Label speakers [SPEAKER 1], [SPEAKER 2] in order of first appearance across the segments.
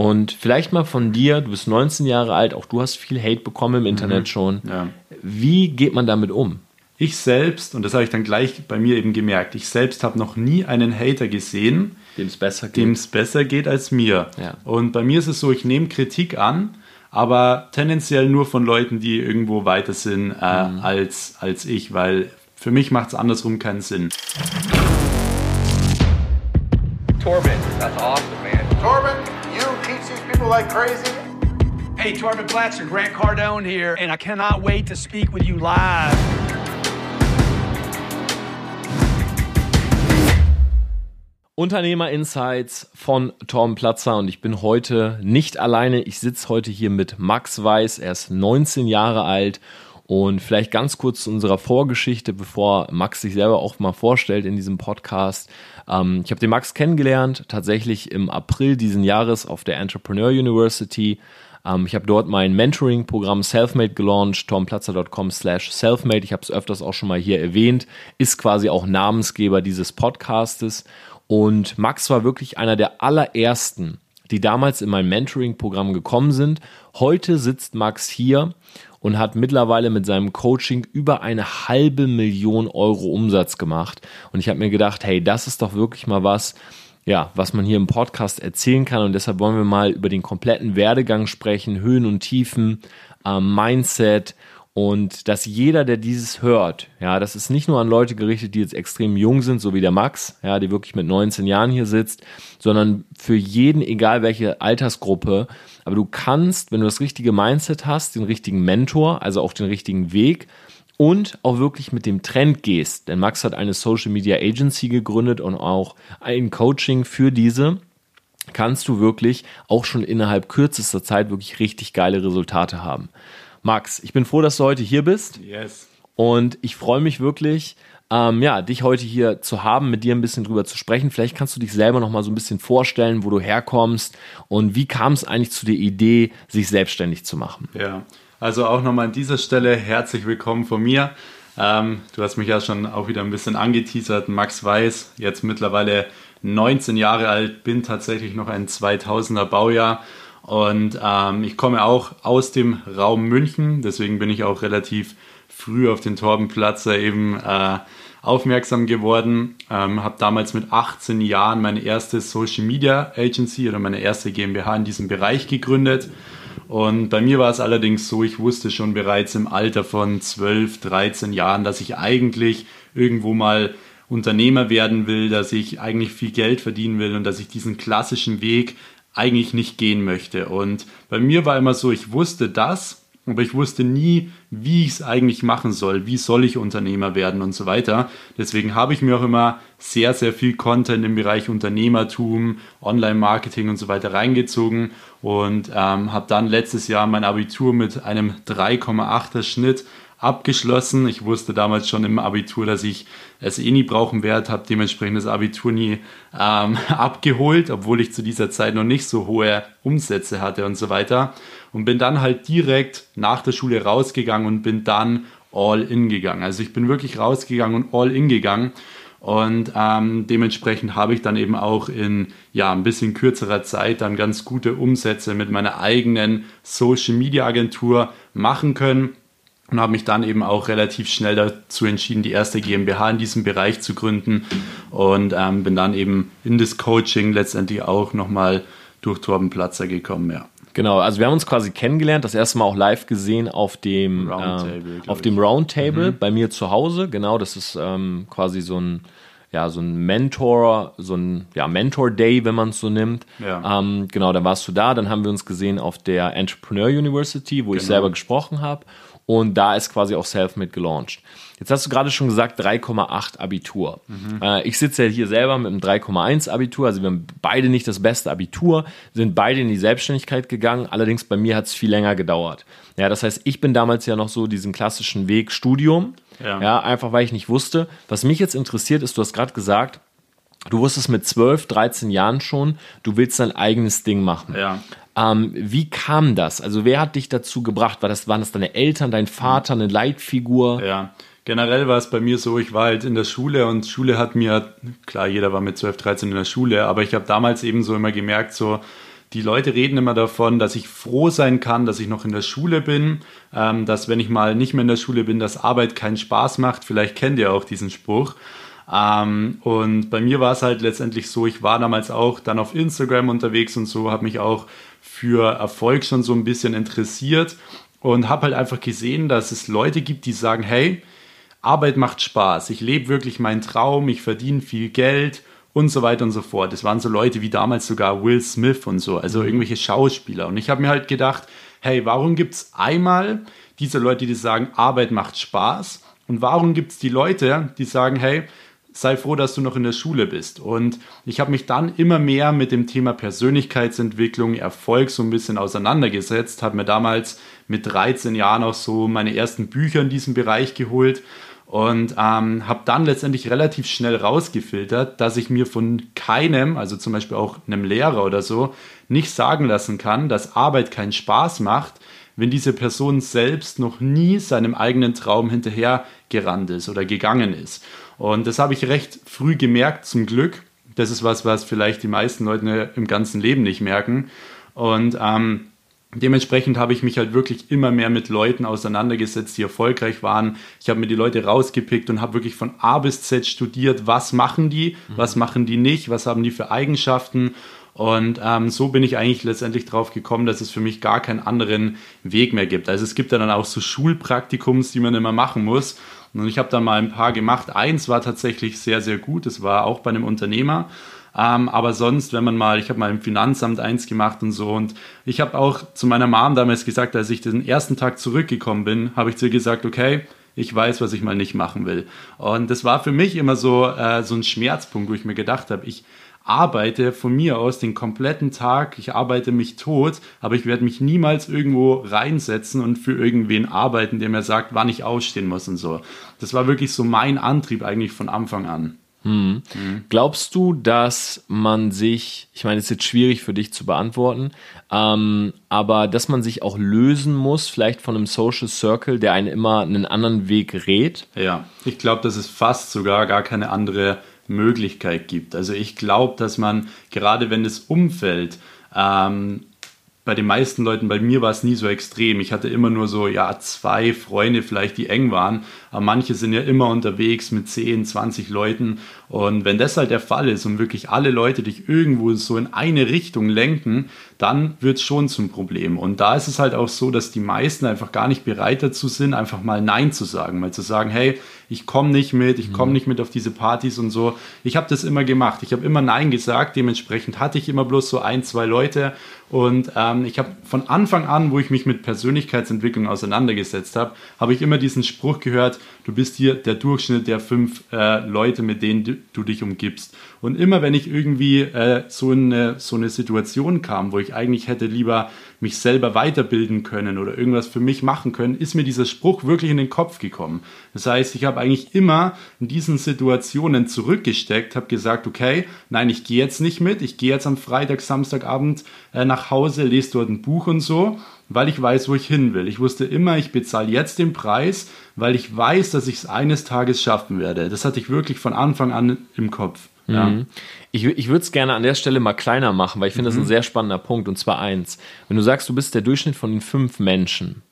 [SPEAKER 1] Und vielleicht mal von dir, du bist 19 Jahre alt, auch du hast viel Hate bekommen im Internet mhm. schon.
[SPEAKER 2] Ja.
[SPEAKER 1] Wie geht man damit um?
[SPEAKER 2] Ich selbst, und das habe ich dann gleich bei mir eben gemerkt, ich selbst habe noch nie einen Hater gesehen,
[SPEAKER 1] dem es besser geht.
[SPEAKER 2] Dem es besser geht als mir.
[SPEAKER 1] Ja.
[SPEAKER 2] Und bei mir ist es so, ich nehme Kritik an, aber tendenziell nur von Leuten, die irgendwo weiter sind äh, mhm. als, als ich, weil für mich macht es andersrum keinen Sinn. Torben, that's awesome, man. Torben, like crazy. Hey, Torben Blatcher, Grant Cardone here, and I cannot wait to speak with you live.
[SPEAKER 1] Unternehmer Insights von Tom Platzer und ich bin heute nicht alleine. Ich sitze heute hier mit Max Weiß. Er ist 19 Jahre alt und vielleicht ganz kurz zu unserer Vorgeschichte, bevor Max sich selber auch mal vorstellt in diesem Podcast. Ähm, ich habe den Max kennengelernt, tatsächlich im April diesen Jahres auf der Entrepreneur University. Ähm, ich habe dort mein Mentoring-Programm Selfmade gelauncht, tomplatzer.com slash selfmade. Ich habe es öfters auch schon mal hier erwähnt, ist quasi auch Namensgeber dieses Podcastes. Und Max war wirklich einer der allerersten, die damals in mein Mentoring-Programm gekommen sind. Heute sitzt Max hier und hat mittlerweile mit seinem Coaching über eine halbe Million Euro Umsatz gemacht. Und ich habe mir gedacht, hey, das ist doch wirklich mal was, ja, was man hier im Podcast erzählen kann. Und deshalb wollen wir mal über den kompletten Werdegang sprechen, Höhen und Tiefen, äh, Mindset und dass jeder, der dieses hört, ja, das ist nicht nur an Leute gerichtet, die jetzt extrem jung sind, so wie der Max, ja, die wirklich mit 19 Jahren hier sitzt, sondern für jeden, egal welche Altersgruppe. Aber du kannst, wenn du das richtige Mindset hast, den richtigen Mentor, also auch den richtigen Weg und auch wirklich mit dem Trend gehst. Denn Max hat eine Social Media Agency gegründet und auch ein Coaching für diese kannst du wirklich auch schon innerhalb kürzester Zeit wirklich richtig geile Resultate haben. Max, ich bin froh, dass du heute hier bist.
[SPEAKER 2] Yes.
[SPEAKER 1] Und ich freue mich wirklich, ähm, ja, dich heute hier zu haben, mit dir ein bisschen drüber zu sprechen. Vielleicht kannst du dich selber noch mal so ein bisschen vorstellen, wo du herkommst und wie kam es eigentlich zu der Idee, sich selbstständig zu machen.
[SPEAKER 2] Ja, also auch nochmal an dieser Stelle herzlich willkommen von mir. Ähm, du hast mich ja schon auch wieder ein bisschen angeteasert. Max Weiß, jetzt mittlerweile 19 Jahre alt, bin tatsächlich noch ein 2000er Baujahr und ähm, ich komme auch aus dem Raum München, deswegen bin ich auch relativ früh auf den Torbenplatzer eben äh, aufmerksam geworden. Ähm, habe damals mit 18 Jahren meine erste Social Media Agency oder meine erste GmbH in diesem Bereich gegründet. Und bei mir war es allerdings so, ich wusste schon bereits im Alter von 12, 13 Jahren, dass ich eigentlich irgendwo mal Unternehmer werden will, dass ich eigentlich viel Geld verdienen will und dass ich diesen klassischen Weg eigentlich nicht gehen möchte. Und bei mir war immer so, ich wusste das, aber ich wusste nie, wie ich es eigentlich machen soll, wie soll ich Unternehmer werden und so weiter. Deswegen habe ich mir auch immer sehr, sehr viel Content im Bereich Unternehmertum, Online-Marketing und so weiter reingezogen und ähm, habe dann letztes Jahr mein Abitur mit einem 3,8er Schnitt abgeschlossen. Ich wusste damals schon im Abitur, dass ich es eh nie brauchen werde, habe dementsprechend das Abitur nie ähm, abgeholt, obwohl ich zu dieser Zeit noch nicht so hohe Umsätze hatte und so weiter. Und bin dann halt direkt nach der Schule rausgegangen und bin dann all in gegangen. Also ich bin wirklich rausgegangen und all in gegangen. Und ähm, dementsprechend habe ich dann eben auch in ja, ein bisschen kürzerer Zeit dann ganz gute Umsätze mit meiner eigenen Social Media Agentur machen können und habe mich dann eben auch relativ schnell dazu entschieden, die erste GmbH in diesem Bereich zu gründen und ähm, bin dann eben in das Coaching letztendlich auch nochmal durch Torben Platzer gekommen, ja.
[SPEAKER 1] Genau, also wir haben uns quasi kennengelernt, das erste Mal auch live gesehen auf dem
[SPEAKER 2] Roundtable,
[SPEAKER 1] äh, auf dem Roundtable mhm. bei mir zu Hause. Genau, das ist ähm, quasi so ein ja, so ein Mentor, so ein ja, Mentor Day, wenn man es so nimmt.
[SPEAKER 2] Ja.
[SPEAKER 1] Ähm, genau, da warst du da. Dann haben wir uns gesehen auf der Entrepreneur University, wo genau. ich selber gesprochen habe. Und da ist quasi auch Selfmade gelauncht. Jetzt hast du gerade schon gesagt 3,8 Abitur. Mhm. Äh, ich sitze ja hier selber mit einem 3,1 Abitur. Also wir haben beide nicht das beste Abitur, sind beide in die Selbstständigkeit gegangen. Allerdings bei mir hat es viel länger gedauert. Ja, das heißt, ich bin damals ja noch so diesen klassischen Weg Studium.
[SPEAKER 2] Ja.
[SPEAKER 1] ja, einfach weil ich nicht wusste. Was mich jetzt interessiert ist, du hast gerade gesagt, Du wusstest mit 12, 13 Jahren schon, du willst dein eigenes Ding machen.
[SPEAKER 2] Ja.
[SPEAKER 1] Ähm, wie kam das? Also wer hat dich dazu gebracht? War das, waren das deine Eltern, dein Vater, eine Leitfigur?
[SPEAKER 2] Ja, generell war es bei mir so, ich war halt in der Schule und Schule hat mir, klar, jeder war mit 12, 13 in der Schule, aber ich habe damals eben so immer gemerkt, so, die Leute reden immer davon, dass ich froh sein kann, dass ich noch in der Schule bin, ähm, dass wenn ich mal nicht mehr in der Schule bin, dass Arbeit keinen Spaß macht. Vielleicht kennt ihr auch diesen Spruch. Ähm, und bei mir war es halt letztendlich so, ich war damals auch dann auf Instagram unterwegs und so, habe mich auch für Erfolg schon so ein bisschen interessiert und habe halt einfach gesehen, dass es Leute gibt, die sagen, hey, Arbeit macht Spaß, ich lebe wirklich meinen Traum, ich verdiene viel Geld und so weiter und so fort. Das waren so Leute wie damals sogar Will Smith und so, also mhm. irgendwelche Schauspieler. Und ich habe mir halt gedacht, hey, warum gibt es einmal diese Leute, die sagen, Arbeit macht Spaß? Und warum gibt es die Leute, die sagen, hey, sei froh, dass du noch in der Schule bist. Und ich habe mich dann immer mehr mit dem Thema Persönlichkeitsentwicklung, Erfolg so ein bisschen auseinandergesetzt, habe mir damals mit 13 Jahren auch so meine ersten Bücher in diesem Bereich geholt und ähm, habe dann letztendlich relativ schnell rausgefiltert, dass ich mir von keinem, also zum Beispiel auch einem Lehrer oder so, nicht sagen lassen kann, dass Arbeit keinen Spaß macht, wenn diese Person selbst noch nie seinem eigenen Traum hinterher gerannt ist oder gegangen ist. Und das habe ich recht früh gemerkt, zum Glück. Das ist was, was vielleicht die meisten Leute im ganzen Leben nicht merken. Und ähm, Dementsprechend habe ich mich halt wirklich immer mehr mit Leuten auseinandergesetzt, die erfolgreich waren. Ich habe mir die Leute rausgepickt und habe wirklich von A bis Z studiert, was machen die, mhm. was machen die nicht, was haben die für Eigenschaften. Und ähm, so bin ich eigentlich letztendlich drauf gekommen, dass es für mich gar keinen anderen Weg mehr gibt. Also es gibt ja dann auch so Schulpraktikums, die man immer machen muss. Und ich habe dann mal ein paar gemacht. Eins war tatsächlich sehr, sehr gut. Das war auch bei einem Unternehmer. Ähm, aber sonst, wenn man mal, ich habe mal im Finanzamt eins gemacht und so. Und ich habe auch zu meiner Mom damals gesagt, als ich den ersten Tag zurückgekommen bin, habe ich zu ihr gesagt, okay, ich weiß, was ich mal nicht machen will. Und das war für mich immer so, äh, so ein Schmerzpunkt, wo ich mir gedacht habe, ich arbeite von mir aus den kompletten Tag, ich arbeite mich tot, aber ich werde mich niemals irgendwo reinsetzen und für irgendwen arbeiten, der mir sagt, wann ich ausstehen muss und so. Das war wirklich so mein Antrieb eigentlich von Anfang an.
[SPEAKER 1] Hm. Mhm. Glaubst du, dass man sich, ich meine, es ist jetzt schwierig für dich zu beantworten, ähm, aber dass man sich auch lösen muss, vielleicht von einem Social Circle, der einen immer einen anderen Weg rät?
[SPEAKER 2] Ja, ich glaube, dass es fast sogar gar keine andere Möglichkeit gibt. Also ich glaube, dass man, gerade wenn das Umfeld ähm, bei den meisten Leuten, bei mir war es nie so extrem. Ich hatte immer nur so, ja, zwei Freunde vielleicht, die eng waren. Aber manche sind ja immer unterwegs mit 10, 20 Leuten. Und wenn das halt der Fall ist und wirklich alle Leute dich irgendwo so in eine Richtung lenken, dann wird es schon zum Problem. Und da ist es halt auch so, dass die meisten einfach gar nicht bereit dazu sind, einfach mal Nein zu sagen. Mal zu sagen, hey, ich komme nicht mit, ich komme mhm. nicht mit auf diese Partys und so. Ich habe das immer gemacht. Ich habe immer Nein gesagt. Dementsprechend hatte ich immer bloß so ein, zwei Leute. Und ähm, ich habe von Anfang an, wo ich mich mit Persönlichkeitsentwicklung auseinandergesetzt habe, habe ich immer diesen Spruch gehört, du bist hier der Durchschnitt der fünf äh, Leute, mit denen du, du, dich umgibst. Und immer wenn ich irgendwie äh, so, eine, so eine Situation kam, wo ich eigentlich hätte lieber mich selber weiterbilden können oder irgendwas für mich machen können, ist mir dieser Spruch wirklich in den Kopf gekommen. Das heißt, ich habe eigentlich immer in diesen Situationen zurückgesteckt, habe gesagt, okay, nein, ich gehe jetzt nicht mit, ich gehe jetzt am Freitag, Samstagabend äh, nach Hause, lese dort ein Buch und so, weil ich weiß, wo ich hin will. Ich wusste immer, ich bezahle jetzt den Preis, weil ich weiß, dass ich es eines Tages schaffen werde. Das hatte ich wirklich von Anfang an im Kopf. Ja.
[SPEAKER 1] Mhm. Ich, ich würde es gerne an der Stelle mal kleiner machen, weil ich finde, mhm. das ist ein sehr spannender Punkt. Und zwar eins. Wenn du sagst, du bist der Durchschnitt von den fünf Menschen.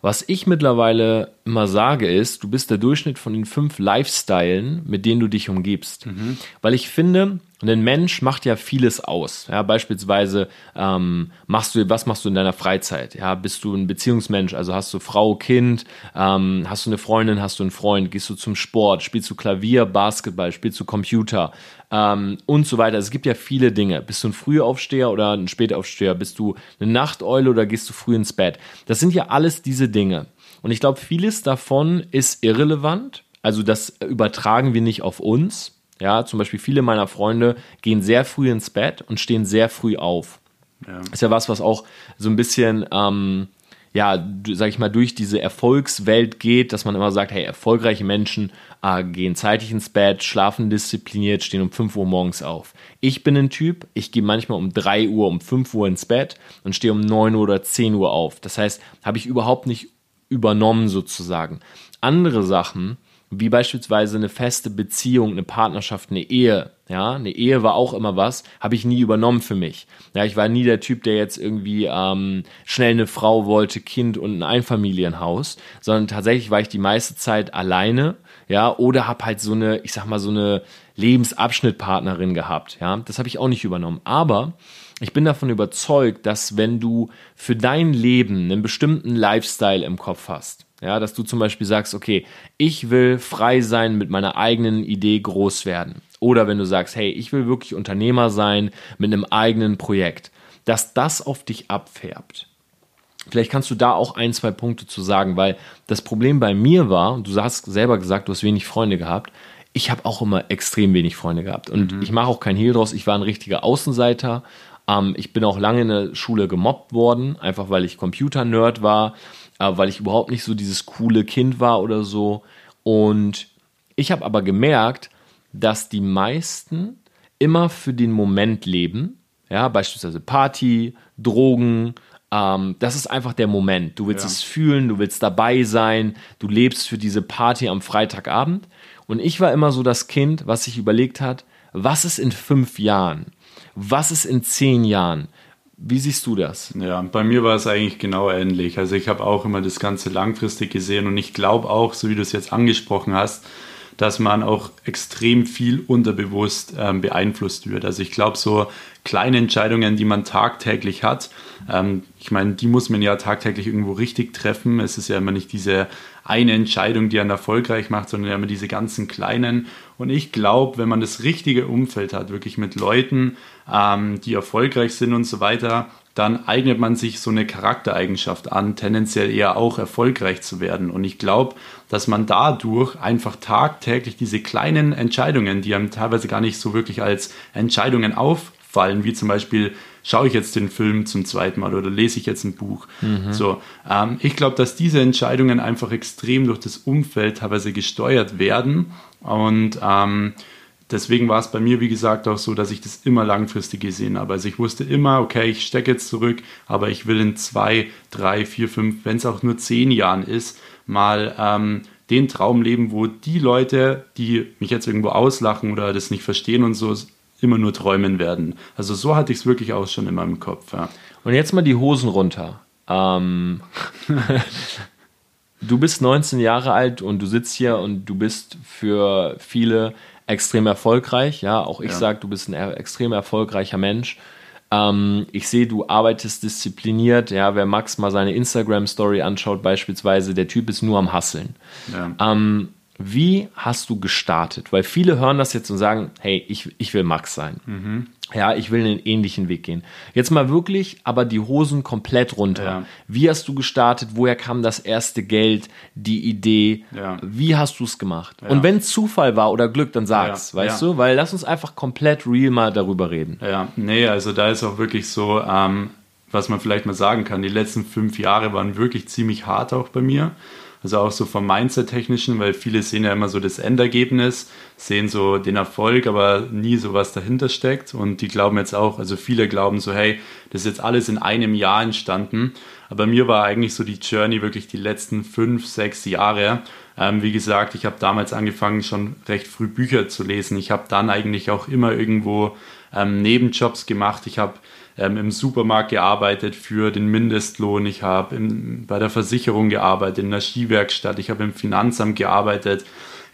[SPEAKER 1] Was ich mittlerweile immer sage, ist, du bist der Durchschnitt von den fünf Lifestylen, mit denen du dich umgibst. Mhm. Weil ich finde, ein Mensch macht ja vieles aus. Ja, beispielsweise ähm, machst du, was machst du in deiner Freizeit? Ja, bist du ein Beziehungsmensch? Also hast du Frau, Kind, ähm, hast du eine Freundin, hast du einen Freund, gehst du zum Sport, spielst du Klavier, Basketball, spielst du Computer ähm, und so weiter. Also es gibt ja viele Dinge. Bist du ein Frühaufsteher oder ein Spätaufsteher? Bist du eine Nachteule oder gehst du früh ins Bett? Das sind ja alles diese Dinge. Und ich glaube, vieles davon ist irrelevant. Also das übertragen wir nicht auf uns ja, zum Beispiel viele meiner Freunde gehen sehr früh ins Bett und stehen sehr früh auf. Ja. Ist ja was, was auch so ein bisschen, ähm, ja, sag ich mal, durch diese Erfolgswelt geht, dass man immer sagt, hey, erfolgreiche Menschen äh, gehen zeitig ins Bett, schlafen diszipliniert, stehen um 5 Uhr morgens auf. Ich bin ein Typ, ich gehe manchmal um 3 Uhr, um 5 Uhr ins Bett und stehe um 9 Uhr oder 10 Uhr auf. Das heißt, habe ich überhaupt nicht übernommen sozusagen. Andere Sachen, wie beispielsweise eine feste Beziehung, eine Partnerschaft, eine Ehe. Ja, eine Ehe war auch immer was, habe ich nie übernommen für mich. Ja, ich war nie der Typ, der jetzt irgendwie ähm, schnell eine Frau wollte, Kind und ein Einfamilienhaus, sondern tatsächlich war ich die meiste Zeit alleine, ja, oder habe halt so eine, ich sag mal so eine Lebensabschnittpartnerin gehabt. Ja, das habe ich auch nicht übernommen. Aber ich bin davon überzeugt, dass wenn du für dein Leben einen bestimmten Lifestyle im Kopf hast, ja, dass du zum Beispiel sagst, okay, ich will frei sein, mit meiner eigenen Idee groß werden. Oder wenn du sagst, hey, ich will wirklich Unternehmer sein mit einem eigenen Projekt, dass das auf dich abfärbt. Vielleicht kannst du da auch ein, zwei Punkte zu sagen, weil das Problem bei mir war, und du hast selber gesagt, du hast wenig Freunde gehabt, ich habe auch immer extrem wenig Freunde gehabt. Und mhm. ich mache auch kein Hehl draus, ich war ein richtiger Außenseiter. Ähm, ich bin auch lange in der Schule gemobbt worden, einfach weil ich Computer-Nerd war äh, weil ich überhaupt nicht so dieses coole Kind war oder so. Und ich habe aber gemerkt, dass die meisten immer für den Moment leben. Ja, beispielsweise Party, Drogen. Ähm, das ist einfach der Moment. Du willst ja. es fühlen, du willst dabei sein, du lebst für diese Party am Freitagabend. Und ich war immer so das Kind, was sich überlegt hat, was ist in fünf Jahren? Was ist in zehn Jahren? Wie siehst du das?
[SPEAKER 2] Ja, bei mir war es eigentlich genau ähnlich. Also ich habe auch immer das Ganze langfristig gesehen und ich glaube auch, so wie du es jetzt angesprochen hast, dass man auch extrem viel unterbewusst ähm, beeinflusst wird. Also ich glaube, so kleine Entscheidungen, die man tagtäglich hat, ähm, ich meine, die muss man ja tagtäglich irgendwo richtig treffen. Es ist ja immer nicht diese eine Entscheidung, die einen erfolgreich macht, sondern immer diese ganzen kleinen. Und ich glaube, wenn man das richtige Umfeld hat, wirklich mit Leuten, ähm, die erfolgreich sind und so weiter, dann eignet man sich so eine Charaktereigenschaft an, tendenziell eher auch erfolgreich zu werden. Und ich glaube, dass man dadurch einfach tagtäglich diese kleinen Entscheidungen, die einem teilweise gar nicht so wirklich als Entscheidungen auffallen, wie zum Beispiel schaue ich jetzt den Film zum zweiten Mal oder lese ich jetzt ein Buch. Mhm. So, ähm, ich glaube, dass diese Entscheidungen einfach extrem durch das Umfeld teilweise gesteuert werden und ähm, deswegen war es bei mir, wie gesagt, auch so, dass ich das immer langfristig gesehen habe. Also ich wusste immer, okay, ich stecke jetzt zurück, aber ich will in zwei, drei, vier, fünf, wenn es auch nur zehn Jahren ist, mal ähm, den Traum leben, wo die Leute, die mich jetzt irgendwo auslachen oder das nicht verstehen und so, immer nur träumen werden. Also so hatte ich es wirklich auch schon in meinem Kopf. Ja.
[SPEAKER 1] Und jetzt mal die Hosen runter. Ähm, du bist 19 Jahre alt und du sitzt hier und du bist für viele extrem erfolgreich. Ja, auch ich ja. sage, du bist ein extrem erfolgreicher Mensch. Ähm, ich sehe, du arbeitest diszipliniert. Ja, wer Max mal seine Instagram-Story anschaut, beispielsweise, der Typ ist nur am Hasseln. Ja. Ähm, wie hast du gestartet? Weil viele hören das jetzt und sagen, hey, ich, ich will Max sein. Mhm. Ja, ich will einen ähnlichen Weg gehen. Jetzt mal wirklich, aber die Hosen komplett runter. Ja. Wie hast du gestartet? Woher kam das erste Geld, die Idee? Ja. Wie hast du es gemacht? Ja. Und wenn Zufall war oder Glück, dann sag's, weißt du? Weil lass uns einfach komplett real mal darüber reden.
[SPEAKER 2] Ja, nee, also da ist auch wirklich so, ähm, was man vielleicht mal sagen kann, die letzten fünf Jahre waren wirklich ziemlich hart auch bei mir. Also auch so vom Mindset-Technischen, weil viele sehen ja immer so das Endergebnis, sehen so den Erfolg, aber nie so was dahinter steckt. Und die glauben jetzt auch, also viele glauben so, hey, das ist jetzt alles in einem Jahr entstanden. Aber mir war eigentlich so die Journey wirklich die letzten fünf, sechs Jahre. Ähm, wie gesagt, ich habe damals angefangen, schon recht früh Bücher zu lesen. Ich habe dann eigentlich auch immer irgendwo ähm, Nebenjobs gemacht. Ich habe ähm, im Supermarkt gearbeitet für den Mindestlohn, ich habe bei der Versicherung gearbeitet, in der Skiwerkstatt, ich habe im Finanzamt gearbeitet.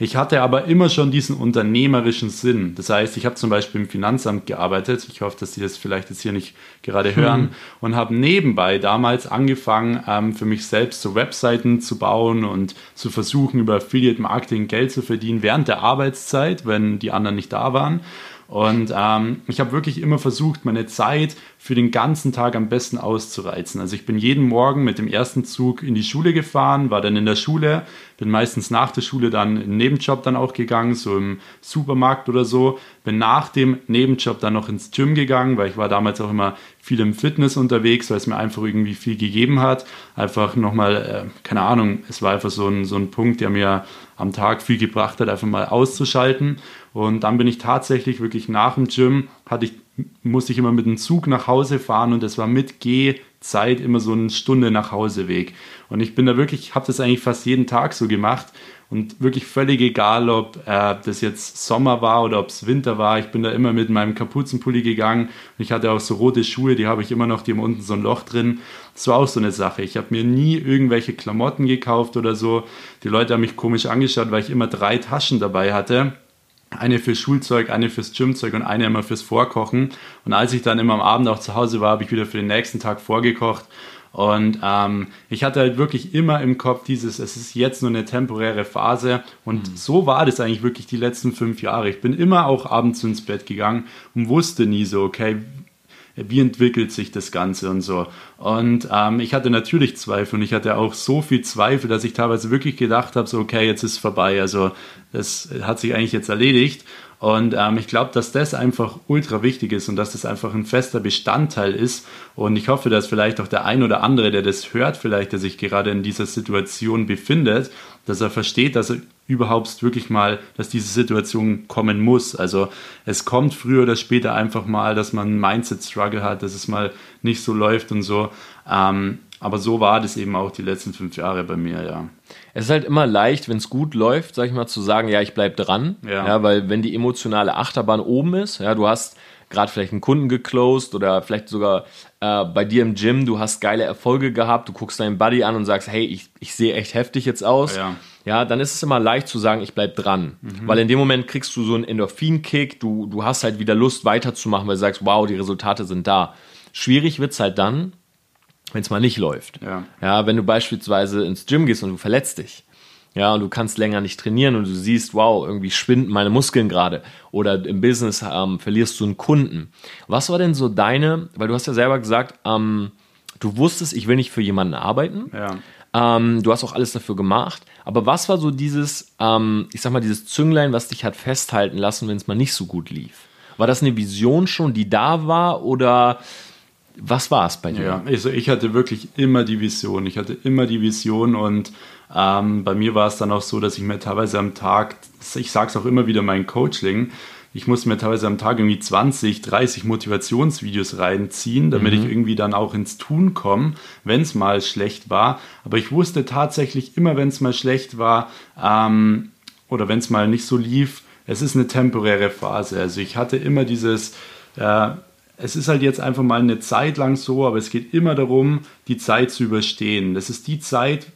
[SPEAKER 2] Ich hatte aber immer schon diesen unternehmerischen Sinn. Das heißt, ich habe zum Beispiel im Finanzamt gearbeitet. Ich hoffe, dass Sie das vielleicht jetzt hier nicht gerade hören. Mhm. Und habe nebenbei damals angefangen, ähm, für mich selbst so Webseiten zu bauen und zu versuchen, über Affiliate Marketing Geld zu verdienen während der Arbeitszeit, wenn die anderen nicht da waren. Und ähm, ich habe wirklich immer versucht, meine Zeit für den ganzen Tag am besten auszureizen. Also ich bin jeden Morgen mit dem ersten Zug in die Schule gefahren, war dann in der Schule, bin meistens nach der Schule dann in den Nebenjob dann auch gegangen, so im Supermarkt oder so, bin nach dem Nebenjob dann noch ins Gym gegangen, weil ich war damals auch immer viel im Fitness unterwegs, weil es mir einfach irgendwie viel gegeben hat. Einfach nochmal, äh, keine Ahnung, es war einfach so ein, so ein Punkt, der mir am Tag viel gebracht hat, einfach mal auszuschalten. Und dann bin ich tatsächlich wirklich nach dem Gym, hatte ich, musste ich immer mit dem Zug nach Hause fahren und das war mit Gehzeit immer so eine Stunde nach Hause Weg. Und ich bin da wirklich, habe das eigentlich fast jeden Tag so gemacht und wirklich völlig egal, ob äh, das jetzt Sommer war oder ob es Winter war. Ich bin da immer mit meinem Kapuzenpulli gegangen. Und ich hatte auch so rote Schuhe, die habe ich immer noch, die haben unten so ein Loch drin. Das war auch so eine Sache. Ich habe mir nie irgendwelche Klamotten gekauft oder so. Die Leute haben mich komisch angeschaut, weil ich immer drei Taschen dabei hatte. Eine fürs Schulzeug, eine fürs Gymzeug und eine immer fürs Vorkochen. Und als ich dann immer am Abend auch zu Hause war, habe ich wieder für den nächsten Tag vorgekocht. Und ähm, ich hatte halt wirklich immer im Kopf dieses, es ist jetzt nur eine temporäre Phase. Und mhm. so war das eigentlich wirklich die letzten fünf Jahre. Ich bin immer auch abends ins Bett gegangen und wusste nie so, okay, wie entwickelt sich das Ganze und so. Und ähm, ich hatte natürlich Zweifel und ich hatte auch so viel Zweifel, dass ich teilweise wirklich gedacht habe, so okay, jetzt ist vorbei. Also das hat sich eigentlich jetzt erledigt. Und ähm, ich glaube, dass das einfach ultra wichtig ist und dass das einfach ein fester Bestandteil ist. Und ich hoffe, dass vielleicht auch der ein oder andere, der das hört, vielleicht, der sich gerade in dieser Situation befindet, dass er versteht, dass er überhaupt wirklich mal, dass diese Situation kommen muss. Also es kommt früher oder später einfach mal, dass man einen Mindset-Struggle hat, dass es mal nicht so läuft und so. Ähm, aber so war das eben auch die letzten fünf Jahre bei mir, ja.
[SPEAKER 1] Es ist halt immer leicht, wenn es gut läuft, sag ich mal, zu sagen, ja, ich bleib dran. Ja. ja weil wenn die emotionale Achterbahn oben ist, ja, du hast gerade vielleicht einen Kunden geclosed oder vielleicht sogar äh, bei dir im Gym, du hast geile Erfolge gehabt, du guckst deinen Buddy an und sagst, hey, ich, ich sehe echt heftig jetzt aus. Ja. ja, dann ist es immer leicht zu sagen, ich bleib dran. Mhm. Weil in dem Moment kriegst du so einen Endorphin-Kick, du, du hast halt wieder Lust weiterzumachen, weil du sagst, wow, die Resultate sind da. Schwierig wird es halt dann, wenn es mal nicht läuft. Ja. ja, wenn du beispielsweise ins Gym gehst und du verletzt dich. Ja, und du kannst länger nicht trainieren und du siehst, wow, irgendwie schwinden meine Muskeln gerade. Oder im Business ähm, verlierst du einen Kunden. Was war denn so deine, weil du hast ja selber gesagt, ähm, du wusstest, ich will nicht für jemanden arbeiten. Ja. Ähm, du hast auch alles dafür gemacht. Aber was war so dieses, ähm, ich sag mal, dieses Zünglein, was dich hat festhalten lassen, wenn es mal nicht so gut lief? War das eine Vision schon, die da war oder was war es bei dir?
[SPEAKER 2] Ja, also ich hatte wirklich immer die Vision. Ich hatte immer die Vision und ähm, bei mir war es dann auch so, dass ich mir teilweise am Tag, ich sage es auch immer wieder meinen Coachling, ich musste mir teilweise am Tag irgendwie 20, 30 Motivationsvideos reinziehen, damit mhm. ich irgendwie dann auch ins Tun komme, wenn es mal schlecht war. Aber ich wusste tatsächlich immer, wenn es mal schlecht war ähm, oder wenn es mal nicht so lief, es ist eine temporäre Phase. Also ich hatte immer dieses, äh, es ist halt jetzt einfach mal eine Zeit lang so, aber es geht immer darum, die Zeit zu überstehen. Das ist die Zeit,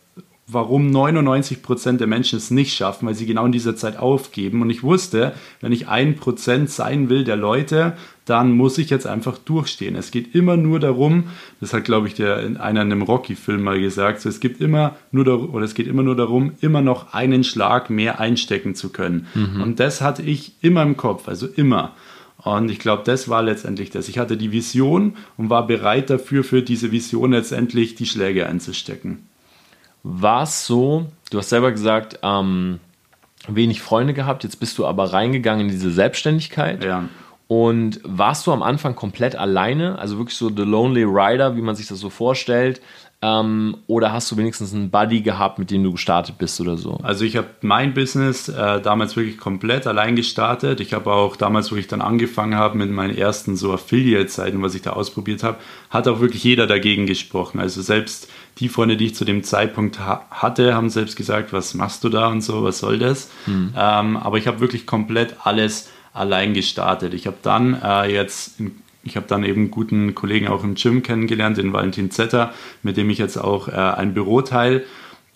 [SPEAKER 2] warum 99% der Menschen es nicht schaffen, weil sie genau in dieser Zeit aufgeben. Und ich wusste, wenn ich ein Prozent sein will der Leute, dann muss ich jetzt einfach durchstehen. Es geht immer nur darum, das hat, glaube ich, der in einer in einem Rocky-Film mal gesagt, so, es gibt immer nur oder es geht immer nur darum, immer noch einen Schlag mehr einstecken zu können. Mhm. Und das hatte ich immer im Kopf, also immer. Und ich glaube, das war letztendlich das. Ich hatte die Vision und war bereit dafür, für diese Vision letztendlich die Schläge einzustecken.
[SPEAKER 1] War es so, du hast selber gesagt, ähm, wenig Freunde gehabt, jetzt bist du aber reingegangen in diese Selbstständigkeit. Ja. Und warst du am Anfang komplett alleine, also wirklich so The Lonely Rider, wie man sich das so vorstellt? Ähm, oder hast du wenigstens einen Buddy gehabt, mit dem du gestartet bist oder so?
[SPEAKER 2] Also ich habe mein Business äh, damals wirklich komplett allein gestartet. Ich habe auch damals, wo ich dann angefangen habe mit meinen ersten so Affiliate-Seiten, was ich da ausprobiert habe, hat auch wirklich jeder dagegen gesprochen. Also selbst die Freunde, die ich zu dem Zeitpunkt ha hatte, haben selbst gesagt, was machst du da und so, was soll das? Mhm. Ähm, aber ich habe wirklich komplett alles allein gestartet. Ich habe dann äh, jetzt ich habe dann eben einen guten Kollegen auch im Gym kennengelernt, den Valentin Zetter, mit dem ich jetzt auch äh, ein Büro teile.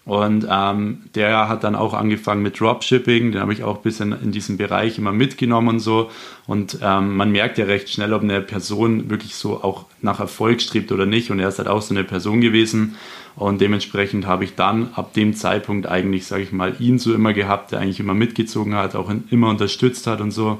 [SPEAKER 2] Und ähm, der hat dann auch angefangen mit Dropshipping, den habe ich auch ein bisschen in diesem Bereich immer mitgenommen und so. Und ähm, man merkt ja recht schnell, ob eine Person wirklich so auch nach Erfolg strebt oder nicht. Und er ist halt auch so eine Person gewesen. Und dementsprechend habe ich dann ab dem Zeitpunkt eigentlich, sage ich mal, ihn so immer gehabt, der eigentlich immer mitgezogen hat, auch immer unterstützt hat und so.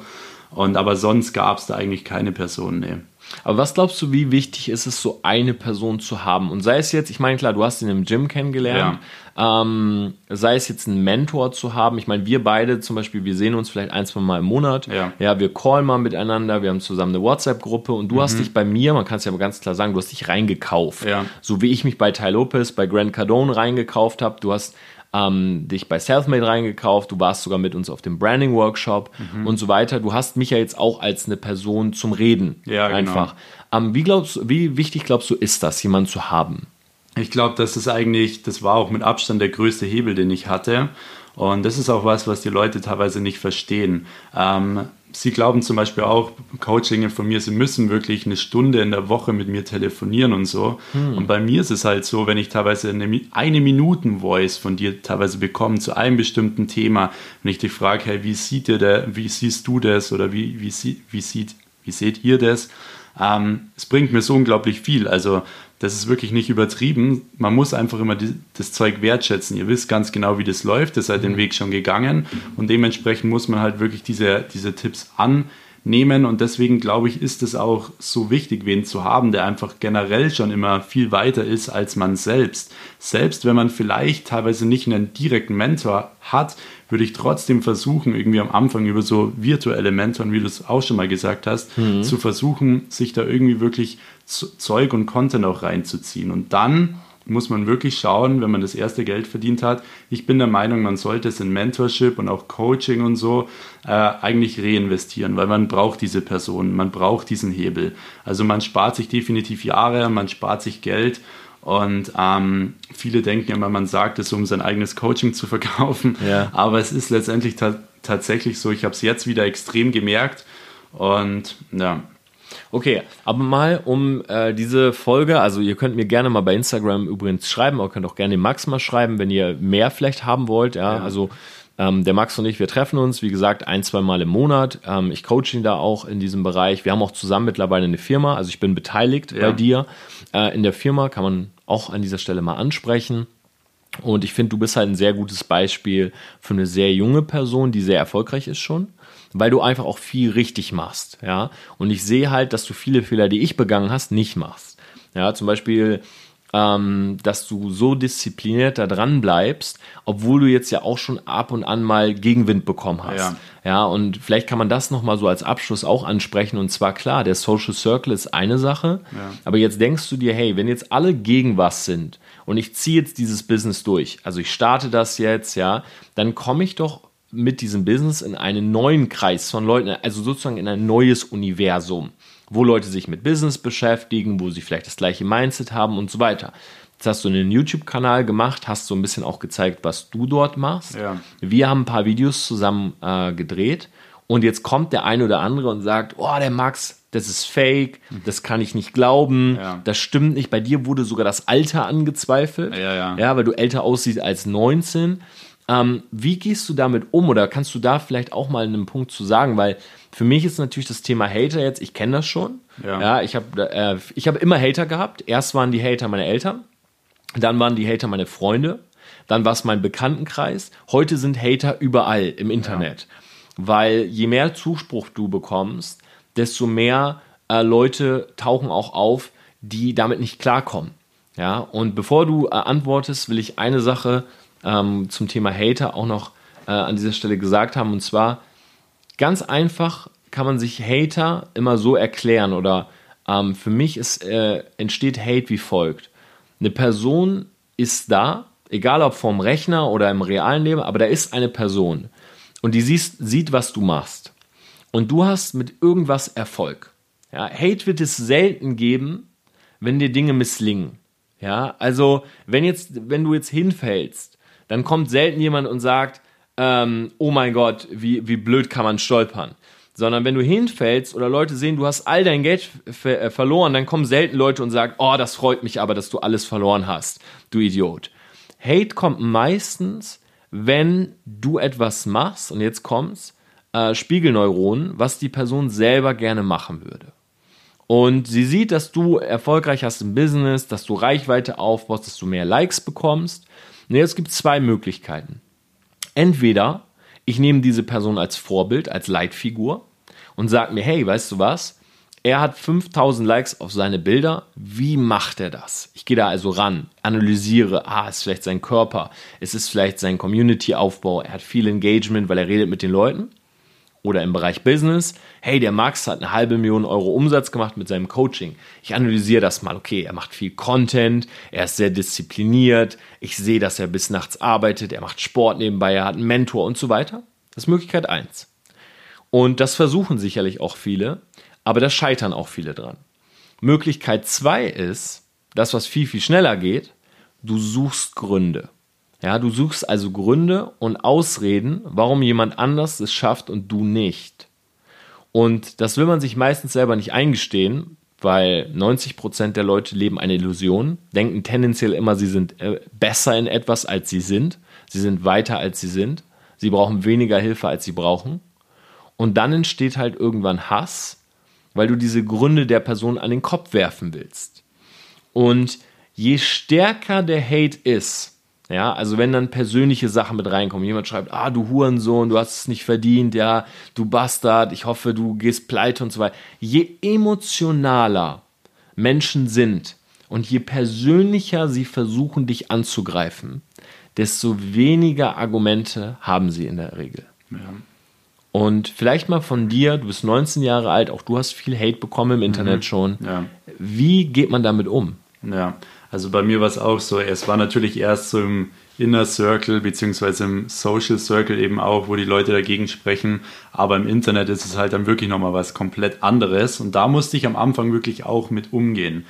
[SPEAKER 2] Und aber sonst gab es da eigentlich keine Person, nee.
[SPEAKER 1] Aber was glaubst du, wie wichtig ist es, so eine Person zu haben? Und sei es jetzt, ich meine, klar, du hast ihn im Gym kennengelernt, ja. Ähm, sei es jetzt einen Mentor zu haben. Ich meine, wir beide zum Beispiel, wir sehen uns vielleicht ein, zwei Mal im Monat. Ja, ja wir callen mal miteinander, wir haben zusammen eine WhatsApp-Gruppe und du mhm. hast dich bei mir, man kann es ja aber ganz klar sagen, du hast dich reingekauft. Ja. So wie ich mich bei Ty Lopez, bei Grant Cardone reingekauft habe. Du hast ähm, dich bei Selfmade reingekauft, du warst sogar mit uns auf dem Branding Workshop mhm. und so weiter. Du hast mich ja jetzt auch als eine Person zum Reden
[SPEAKER 2] ja, genau.
[SPEAKER 1] einfach. Genau. Ähm, wie glaubst wie wichtig glaubst du, ist das, jemanden zu haben?
[SPEAKER 2] Ich glaube, das ist eigentlich, das war auch mit Abstand der größte Hebel, den ich hatte. Und das ist auch was, was die Leute teilweise nicht verstehen. Ähm, sie glauben zum Beispiel auch, Coaching von mir, sie müssen wirklich eine Stunde in der Woche mit mir telefonieren und so. Hm. Und bei mir ist es halt so, wenn ich teilweise eine, eine Minuten Voice von dir teilweise bekomme zu einem bestimmten Thema, wenn ich dich frage, hey, wie sieht ihr der, wie siehst du das oder wie, wie, wie, sieht, wie seht ihr das? Ähm, es bringt mir so unglaublich viel. Also das ist wirklich nicht übertrieben. Man muss einfach immer die, das Zeug wertschätzen. Ihr wisst ganz genau, wie das läuft. Ihr seid den mhm. Weg schon gegangen. Und dementsprechend muss man halt wirklich diese, diese Tipps annehmen. Und deswegen glaube ich, ist es auch so wichtig, wen zu haben, der einfach generell schon immer viel weiter ist als man selbst. Selbst wenn man vielleicht teilweise nicht einen direkten Mentor hat, würde ich trotzdem versuchen, irgendwie am Anfang über so virtuelle Mentoren, wie du es auch schon mal gesagt hast, mhm. zu versuchen, sich da irgendwie wirklich Zeug und Content auch reinzuziehen. Und dann muss man wirklich schauen, wenn man das erste Geld verdient hat. Ich bin der Meinung, man sollte es in Mentorship und auch Coaching und so äh, eigentlich reinvestieren, weil man braucht diese Person, man braucht diesen Hebel. Also man spart sich definitiv Jahre, man spart sich Geld und ähm, viele denken immer, man sagt es, um sein eigenes Coaching zu verkaufen. Ja. Aber es ist letztendlich ta tatsächlich so. Ich habe es jetzt wieder extrem gemerkt. Und ja.
[SPEAKER 1] Okay, aber mal um äh, diese Folge, also ihr könnt mir gerne mal bei Instagram übrigens schreiben, ihr könnt auch gerne den Max mal schreiben, wenn ihr mehr vielleicht haben wollt. Ja, ja. also ähm, der Max und ich, wir treffen uns, wie gesagt, ein, zwei Mal im Monat. Ähm, ich coache ihn da auch in diesem Bereich. Wir haben auch zusammen mittlerweile eine Firma, also ich bin beteiligt ja. bei dir. Äh, in der Firma kann man auch an dieser Stelle mal ansprechen. Und ich finde, du bist halt ein sehr gutes Beispiel für eine sehr junge Person, die sehr erfolgreich ist schon, weil du einfach auch viel richtig machst, ja. Und ich sehe halt, dass du viele Fehler, die ich begangen hast, nicht machst. Ja, zum Beispiel ähm, dass du so diszipliniert da dran bleibst, obwohl du jetzt ja auch schon ab und an mal Gegenwind bekommen hast. Ja, ja und vielleicht kann man das nochmal so als Abschluss auch ansprechen. Und zwar klar, der Social Circle ist eine Sache, ja. aber jetzt denkst du dir, hey, wenn jetzt alle gegen was sind und ich ziehe jetzt dieses Business durch, also ich starte das jetzt, ja, dann komme ich doch mit diesem Business in einen neuen Kreis von Leuten, also sozusagen in ein neues Universum wo Leute sich mit Business beschäftigen, wo sie vielleicht das gleiche Mindset haben und so weiter. Jetzt hast du einen YouTube-Kanal gemacht, hast so ein bisschen auch gezeigt, was du dort machst. Ja. Wir haben ein paar Videos zusammen äh, gedreht und jetzt kommt der eine oder andere und sagt, oh, der Max, das ist fake, das kann ich nicht glauben, ja. das stimmt nicht. Bei dir wurde sogar das Alter angezweifelt,
[SPEAKER 2] ja, ja.
[SPEAKER 1] ja weil du älter aussiehst als 19. Ähm, wie gehst du damit um oder kannst du da vielleicht auch mal einen Punkt zu sagen, weil für mich ist natürlich das Thema Hater jetzt, ich kenne das schon. Ja. ja ich habe äh, hab immer Hater gehabt. Erst waren die Hater meine Eltern, dann waren die Hater meine Freunde, dann war es mein Bekanntenkreis. Heute sind Hater überall im Internet. Ja. Weil je mehr Zuspruch du bekommst, desto mehr äh, Leute tauchen auch auf, die damit nicht klarkommen. Ja, und bevor du äh, antwortest, will ich eine Sache ähm, zum Thema Hater auch noch äh, an dieser Stelle gesagt haben. Und zwar, Ganz einfach kann man sich Hater immer so erklären oder ähm, für mich ist, äh, entsteht Hate wie folgt. Eine Person ist da, egal ob vom Rechner oder im realen Leben, aber da ist eine Person und die siehst, sieht, was du machst. Und du hast mit irgendwas Erfolg. Ja, Hate wird es selten geben, wenn dir Dinge misslingen. Ja, also wenn jetzt, wenn du jetzt hinfällst, dann kommt selten jemand und sagt, ähm, oh mein Gott, wie, wie blöd kann man stolpern. Sondern wenn du hinfällst oder Leute sehen, du hast all dein Geld ver äh, verloren, dann kommen selten Leute und sagen, oh, das freut mich aber, dass du alles verloren hast, du Idiot. Hate kommt meistens, wenn du etwas machst, und jetzt kommt's, äh, Spiegelneuronen, was die Person selber gerne machen würde. Und sie sieht, dass du erfolgreich hast im Business, dass du Reichweite aufbaust, dass du mehr Likes bekommst. Und jetzt gibt es zwei Möglichkeiten. Entweder ich nehme diese Person als Vorbild, als Leitfigur und sage mir, hey, weißt du was? Er hat 5000 Likes auf seine Bilder. Wie macht er das? Ich gehe da also ran, analysiere, ah, ist vielleicht sein Körper, es ist vielleicht sein Community-Aufbau, er hat viel Engagement, weil er redet mit den Leuten. Oder im Bereich Business, hey, der Max hat eine halbe Million Euro Umsatz gemacht mit seinem Coaching. Ich analysiere das mal. Okay, er macht viel Content, er ist sehr diszipliniert, ich sehe, dass er bis nachts arbeitet, er macht Sport nebenbei, er hat einen Mentor und so weiter. Das ist Möglichkeit eins. Und das versuchen sicherlich auch viele, aber da scheitern auch viele dran. Möglichkeit zwei ist, das, was viel, viel schneller geht, du suchst Gründe. Ja, du suchst also Gründe und Ausreden, warum jemand anders es schafft und du nicht. Und das will man sich meistens selber nicht eingestehen, weil 90% der Leute leben eine Illusion, denken tendenziell immer, sie sind äh, besser in etwas, als sie sind. Sie sind weiter, als sie sind. Sie brauchen weniger Hilfe, als sie brauchen. Und dann entsteht halt irgendwann Hass, weil du diese Gründe der Person an den Kopf werfen willst. Und je stärker der Hate ist, ja, also wenn dann persönliche Sachen mit reinkommen, jemand schreibt, ah, du Hurensohn, du hast es nicht verdient, ja, du Bastard, ich hoffe, du gehst pleite und so weiter. Je emotionaler Menschen sind und je persönlicher sie versuchen, dich anzugreifen, desto weniger Argumente haben sie in der Regel. Ja. Und vielleicht mal von dir, du bist 19 Jahre alt, auch du hast viel Hate bekommen im Internet mhm. schon. Ja. Wie geht man damit um?
[SPEAKER 2] Ja, also bei mir war es auch so, es war natürlich erst so im Inner Circle beziehungsweise im Social Circle eben auch, wo die Leute dagegen sprechen. Aber im Internet ist es halt dann wirklich nochmal was komplett anderes. Und da musste ich am Anfang wirklich auch mit umgehen.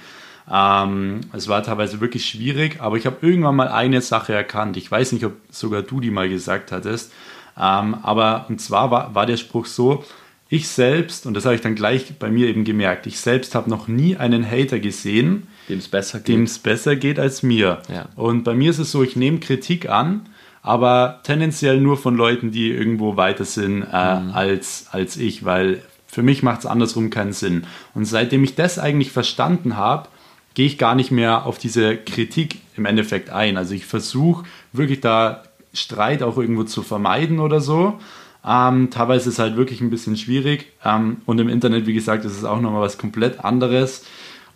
[SPEAKER 2] Ähm, es war teilweise wirklich schwierig, aber ich habe irgendwann mal eine Sache erkannt. Ich weiß nicht, ob sogar du die mal gesagt hattest. Ähm, aber und zwar war, war der Spruch so, ich selbst, und das habe ich dann gleich bei mir eben gemerkt, ich selbst habe noch nie einen Hater gesehen,
[SPEAKER 1] dem es besser
[SPEAKER 2] geht. Dem es besser geht als mir. Ja. Und bei mir ist es so, ich nehme Kritik an, aber tendenziell nur von Leuten, die irgendwo weiter sind äh, mhm. als, als ich, weil für mich macht es andersrum keinen Sinn. Und seitdem ich das eigentlich verstanden habe, gehe ich gar nicht mehr auf diese Kritik im Endeffekt ein. Also ich versuche wirklich da Streit auch irgendwo zu vermeiden oder so. Ähm, teilweise ist es halt wirklich ein bisschen schwierig. Ähm, und im Internet, wie gesagt, ist es auch nochmal was komplett anderes.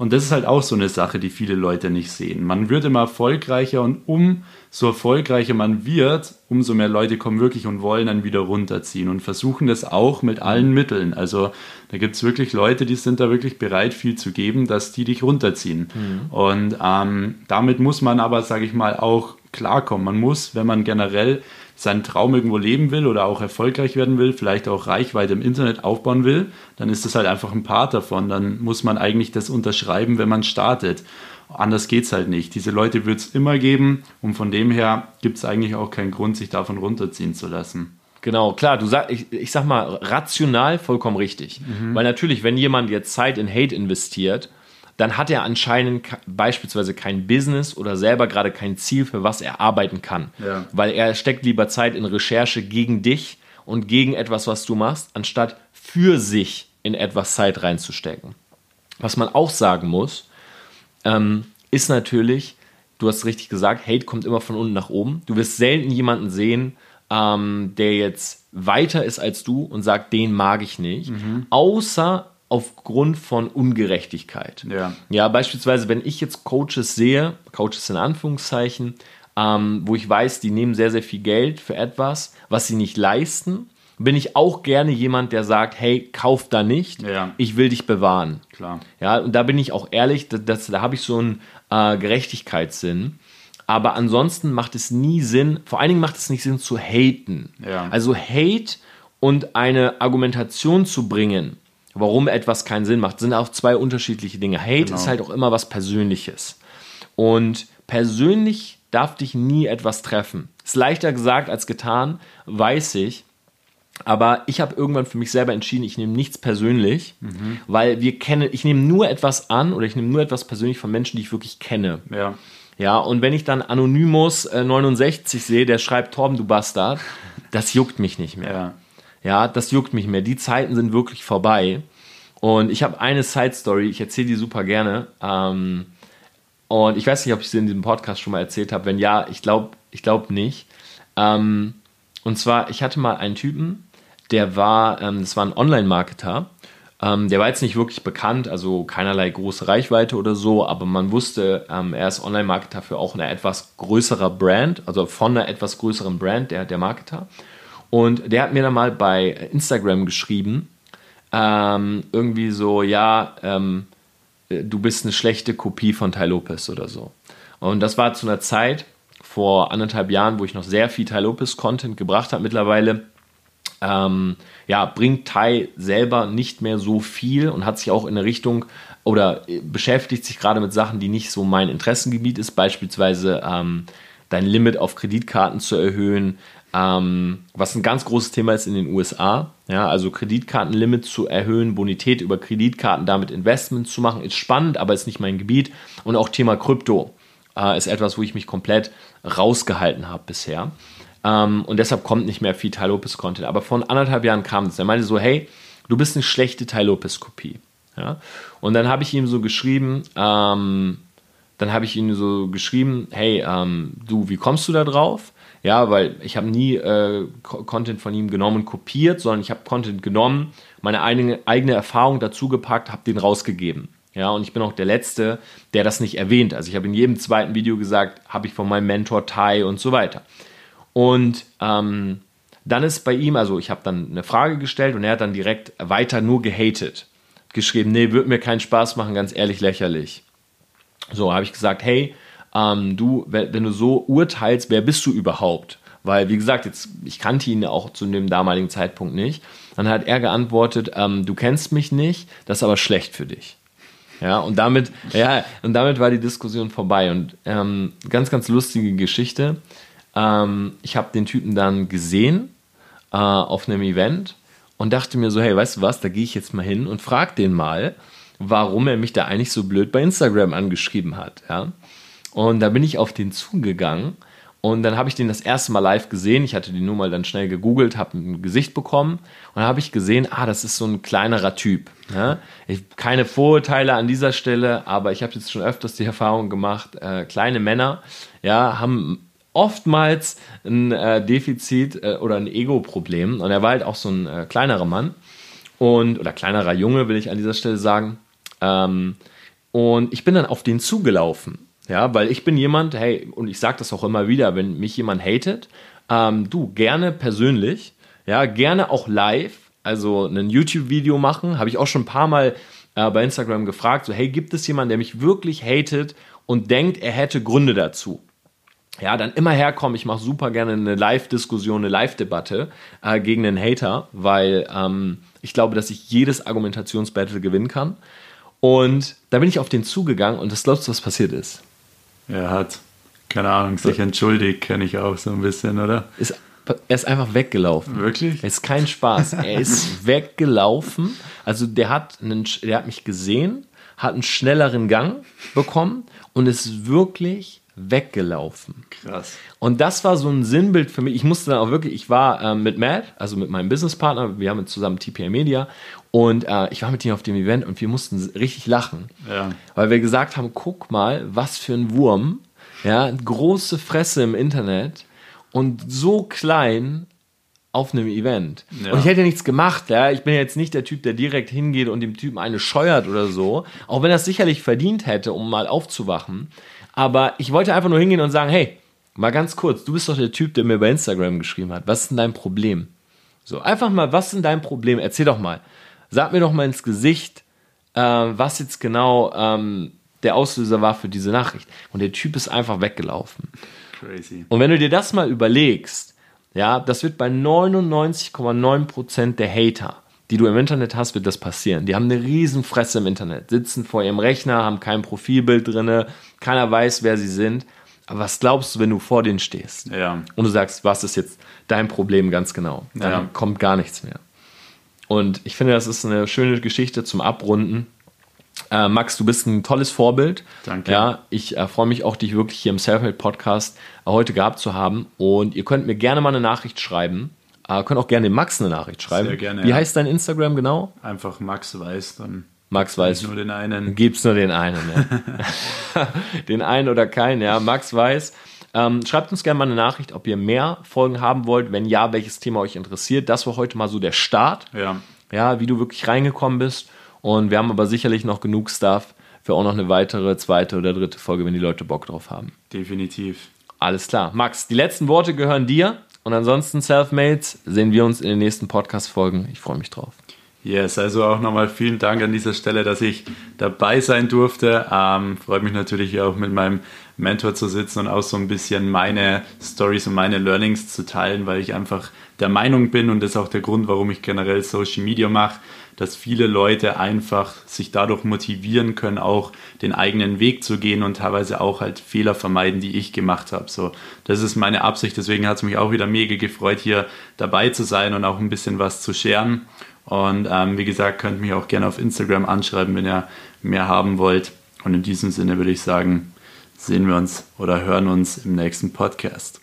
[SPEAKER 2] Und das ist halt auch so eine Sache, die viele Leute nicht sehen. Man wird immer erfolgreicher und umso erfolgreicher man wird, umso mehr Leute kommen wirklich und wollen dann wieder runterziehen und versuchen das auch mit allen Mitteln. Also da gibt es wirklich Leute, die sind da wirklich bereit, viel zu geben, dass die dich runterziehen. Mhm. Und ähm, damit muss man aber, sage ich mal, auch klarkommen. Man muss, wenn man generell seinen Traum irgendwo leben will oder auch erfolgreich werden will, vielleicht auch Reichweite im Internet aufbauen will, dann ist das halt einfach ein Part davon. Dann muss man eigentlich das unterschreiben, wenn man startet. Anders geht es halt nicht. Diese Leute wird es immer geben und von dem her gibt es eigentlich auch keinen Grund, sich davon runterziehen zu lassen.
[SPEAKER 1] Genau, klar, du sag, ich, ich sag mal, rational vollkommen richtig. Mhm. Weil natürlich, wenn jemand jetzt Zeit in Hate investiert, dann hat er anscheinend beispielsweise kein Business oder selber gerade kein Ziel, für was er arbeiten kann. Ja. Weil er steckt lieber Zeit in Recherche gegen dich und gegen etwas, was du machst, anstatt für sich in etwas Zeit reinzustecken. Was man auch sagen muss, ähm, ist natürlich, du hast richtig gesagt, Hate kommt immer von unten nach oben. Du wirst selten jemanden sehen, ähm, der jetzt weiter ist als du und sagt, den mag ich nicht. Mhm. Außer aufgrund von Ungerechtigkeit. Ja. ja, beispielsweise, wenn ich jetzt Coaches sehe, Coaches in Anführungszeichen, ähm, wo ich weiß, die nehmen sehr, sehr viel Geld für etwas, was sie nicht leisten, bin ich auch gerne jemand, der sagt, hey, kauf da nicht, ja. ich will dich bewahren. Klar. Ja, und da bin ich auch ehrlich, das, da habe ich so einen äh, Gerechtigkeitssinn. Aber ansonsten macht es nie Sinn, vor allen Dingen macht es nicht Sinn zu haten. Ja. Also Hate und eine Argumentation zu bringen, warum etwas keinen Sinn macht, sind auch zwei unterschiedliche Dinge. Hate genau. ist halt auch immer was Persönliches. Und persönlich darf dich nie etwas treffen. Ist leichter gesagt als getan, weiß ich. Aber ich habe irgendwann für mich selber entschieden, ich nehme nichts persönlich, mhm. weil wir kennen, ich nehme nur etwas an oder ich nehme nur etwas persönlich von Menschen, die ich wirklich kenne. Ja. Ja, und wenn ich dann Anonymous äh, 69 sehe, der schreibt, Torben, du Bastard, das juckt mich nicht mehr. Ja. Ja, das juckt mich mehr. Die Zeiten sind wirklich vorbei. Und ich habe eine Side Story, ich erzähle die super gerne. Ähm, und ich weiß nicht, ob ich sie in diesem Podcast schon mal erzählt habe. Wenn ja, ich glaube ich glaub nicht. Ähm, und zwar, ich hatte mal einen Typen, der war, ähm, das war ein Online-Marketer. Ähm, der war jetzt nicht wirklich bekannt, also keinerlei große Reichweite oder so, aber man wusste, ähm, er ist Online-Marketer für auch eine etwas größere Brand, also von einer etwas größeren Brand, der, der Marketer. Und der hat mir dann mal bei Instagram geschrieben, ähm, irgendwie so, ja, ähm, du bist eine schlechte Kopie von Tai Lopez oder so. Und das war zu einer Zeit vor anderthalb Jahren, wo ich noch sehr viel Tai Lopez Content gebracht habe. Mittlerweile ähm, ja, bringt Tai selber nicht mehr so viel und hat sich auch in eine Richtung oder äh, beschäftigt sich gerade mit Sachen, die nicht so mein Interessengebiet ist, beispielsweise ähm, dein Limit auf Kreditkarten zu erhöhen, ähm, was ein ganz großes Thema ist in den USA. Ja, also Kreditkartenlimit zu erhöhen, Bonität über Kreditkarten, damit Investments zu machen, ist spannend, aber ist nicht mein Gebiet. Und auch Thema Krypto äh, ist etwas, wo ich mich komplett rausgehalten habe bisher. Ähm, und deshalb kommt nicht mehr viel Tai Content. Aber vor anderthalb Jahren kam es. Er meinte so, hey, du bist eine schlechte Tai Kopie. Ja? Und dann habe ich ihm so geschrieben, ähm, dann habe ich ihm so geschrieben, hey, ähm, du, wie kommst du da drauf? Ja, weil ich habe nie äh, Content von ihm genommen und kopiert, sondern ich habe Content genommen, meine eigene, eigene Erfahrung dazu gepackt, habe den rausgegeben. Ja, und ich bin auch der Letzte, der das nicht erwähnt. Also ich habe in jedem zweiten Video gesagt, habe ich von meinem Mentor Tai und so weiter. Und ähm, dann ist bei ihm, also ich habe dann eine Frage gestellt und er hat dann direkt weiter nur gehatet. Geschrieben, nee, wird mir keinen Spaß machen, ganz ehrlich lächerlich. So habe ich gesagt, hey, ähm, du, wenn du so urteilst, wer bist du überhaupt? Weil, wie gesagt, jetzt, ich kannte ihn auch zu dem damaligen Zeitpunkt nicht. Dann hat er geantwortet, ähm, du kennst mich nicht, das ist aber schlecht für dich. Ja, und damit, ja, und damit war die Diskussion vorbei. Und ähm, ganz, ganz lustige Geschichte. Ähm, ich habe den Typen dann gesehen äh, auf einem Event und dachte mir so, hey, weißt du was, da gehe ich jetzt mal hin und frage den mal, warum er mich da eigentlich so blöd bei Instagram angeschrieben hat. Ja? Und da bin ich auf den zugegangen und dann habe ich den das erste Mal live gesehen. Ich hatte die Nummer dann schnell gegoogelt, habe ein Gesicht bekommen und habe ich gesehen, ah, das ist so ein kleinerer Typ. Ja? Ich, keine Vorurteile an dieser Stelle, aber ich habe jetzt schon öfters die Erfahrung gemacht, äh, kleine Männer ja, haben oftmals ein äh, Defizit äh, oder ein Ego-Problem. Und er war halt auch so ein äh, kleinerer Mann und oder kleinerer Junge, will ich an dieser Stelle sagen. Ähm, und ich bin dann auf den zugelaufen. Ja, weil ich bin jemand, hey, und ich sage das auch immer wieder, wenn mich jemand hatet, ähm, du gerne persönlich, ja, gerne auch live, also ein YouTube-Video machen, habe ich auch schon ein paar Mal äh, bei Instagram gefragt, so, hey, gibt es jemanden, der mich wirklich hatet und denkt, er hätte Gründe dazu? Ja, dann immer herkommen. Ich mache super gerne eine Live-Diskussion, eine Live-Debatte äh, gegen einen Hater, weil ähm, ich glaube, dass ich jedes Argumentationsbattle gewinnen kann. Und da bin ich auf den zugegangen und das glaubst du, was passiert ist?
[SPEAKER 2] Er hat, keine Ahnung, sich entschuldigt, kenne ich auch so ein bisschen, oder?
[SPEAKER 1] Ist, er ist einfach weggelaufen.
[SPEAKER 2] Wirklich?
[SPEAKER 1] Es ist kein Spaß. Er ist weggelaufen. Also der hat, einen, der hat mich gesehen, hat einen schnelleren Gang bekommen und ist wirklich weggelaufen.
[SPEAKER 2] Krass.
[SPEAKER 1] Und das war so ein Sinnbild für mich. Ich musste dann auch wirklich, ich war ähm, mit Matt, also mit meinem Businesspartner, wir haben jetzt zusammen TPA Media und äh, ich war mit ihm auf dem Event und wir mussten richtig lachen.
[SPEAKER 2] Ja.
[SPEAKER 1] Weil wir gesagt haben, guck mal, was für ein Wurm, ja, große Fresse im Internet und so klein auf einem Event. Ja. Und ich hätte ja nichts gemacht, ja. Ich bin jetzt nicht der Typ, der direkt hingeht und dem Typen eine scheuert oder so. Auch wenn er es sicherlich verdient hätte, um mal aufzuwachen. Aber ich wollte einfach nur hingehen und sagen, hey, mal ganz kurz, du bist doch der Typ, der mir bei Instagram geschrieben hat. Was ist denn dein Problem? So, einfach mal, was ist denn dein Problem? Erzähl doch mal. Sag mir doch mal ins Gesicht, äh, was jetzt genau ähm, der Auslöser war für diese Nachricht. Und der Typ ist einfach weggelaufen.
[SPEAKER 2] Crazy.
[SPEAKER 1] Und wenn du dir das mal überlegst, ja, das wird bei 99,9% der Hater, die du im Internet hast, wird das passieren. Die haben eine riesen Fresse im Internet, sitzen vor ihrem Rechner, haben kein Profilbild drin, keiner weiß, wer sie sind. Aber was glaubst du, wenn du vor denen stehst?
[SPEAKER 2] Ja.
[SPEAKER 1] Und du sagst, was ist jetzt dein Problem ganz genau? Dann
[SPEAKER 2] Ja.
[SPEAKER 1] kommt gar nichts mehr. Und ich finde, das ist eine schöne Geschichte zum Abrunden. Äh, Max, du bist ein tolles Vorbild.
[SPEAKER 2] Danke.
[SPEAKER 1] Ja, ich äh, freue mich auch, dich wirklich hier im Selfmade Podcast äh, heute gehabt zu haben. Und ihr könnt mir gerne mal eine Nachricht schreiben. Äh, könnt auch gerne dem Max eine Nachricht schreiben.
[SPEAKER 2] Sehr gerne,
[SPEAKER 1] Wie
[SPEAKER 2] ja.
[SPEAKER 1] heißt dein Instagram genau?
[SPEAKER 2] Einfach Max weiß, dann
[SPEAKER 1] Max weiß.
[SPEAKER 2] nur den einen.
[SPEAKER 1] Gibt's nur den einen, ja. den einen oder keinen, ja. Max weiß. Ähm, schreibt uns gerne mal eine Nachricht, ob ihr mehr Folgen haben wollt. Wenn ja, welches Thema euch interessiert. Das war heute mal so der Start.
[SPEAKER 2] Ja,
[SPEAKER 1] Ja, wie du wirklich reingekommen bist. Und wir haben aber sicherlich noch genug Stuff für auch noch eine weitere, zweite oder dritte Folge, wenn die Leute Bock drauf haben.
[SPEAKER 2] definitiv.
[SPEAKER 1] Alles klar. Max, die letzten Worte gehören dir. Und ansonsten, Selfmates, sehen wir uns in den nächsten Podcast-Folgen. Ich freue mich drauf.
[SPEAKER 2] Yes, also auch nochmal vielen Dank an dieser Stelle, dass ich dabei sein durfte. Ähm, freut mich natürlich auch mit meinem Mentor zu sitzen und auch so ein bisschen meine Stories und meine Learnings zu teilen, weil ich einfach der Meinung bin und das ist auch der Grund, warum ich generell Social Media mache, dass viele Leute einfach sich dadurch motivieren können, auch den eigenen Weg zu gehen und teilweise auch halt Fehler vermeiden, die ich gemacht habe. So, das ist meine Absicht. Deswegen hat es mich auch wieder mega gefreut, hier dabei zu sein und auch ein bisschen was zu scheren. Und ähm, wie gesagt, könnt mich auch gerne auf Instagram anschreiben, wenn ihr mehr haben wollt. Und in diesem Sinne würde ich sagen, sehen wir uns oder hören uns im nächsten Podcast.